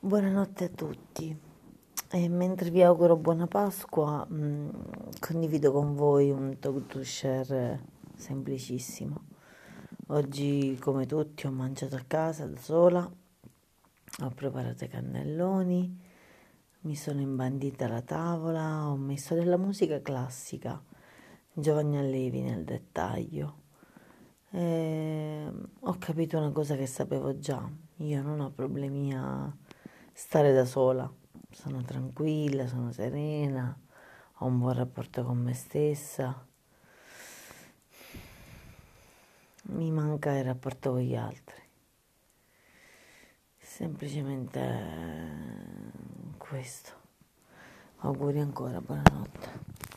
Buonanotte a tutti e mentre vi auguro buona Pasqua, mh, condivido con voi un talk to share semplicissimo. Oggi, come tutti, ho mangiato a casa da sola, ho preparato i cannelloni, mi sono imbandita la tavola, ho messo della musica classica, Giovanni Allevi nel dettaglio. E ho capito una cosa che sapevo già, io non ho problemi a stare da sola, sono tranquilla, sono serena, ho un buon rapporto con me stessa, mi manca il rapporto con gli altri, semplicemente questo. Auguri ancora, buonanotte.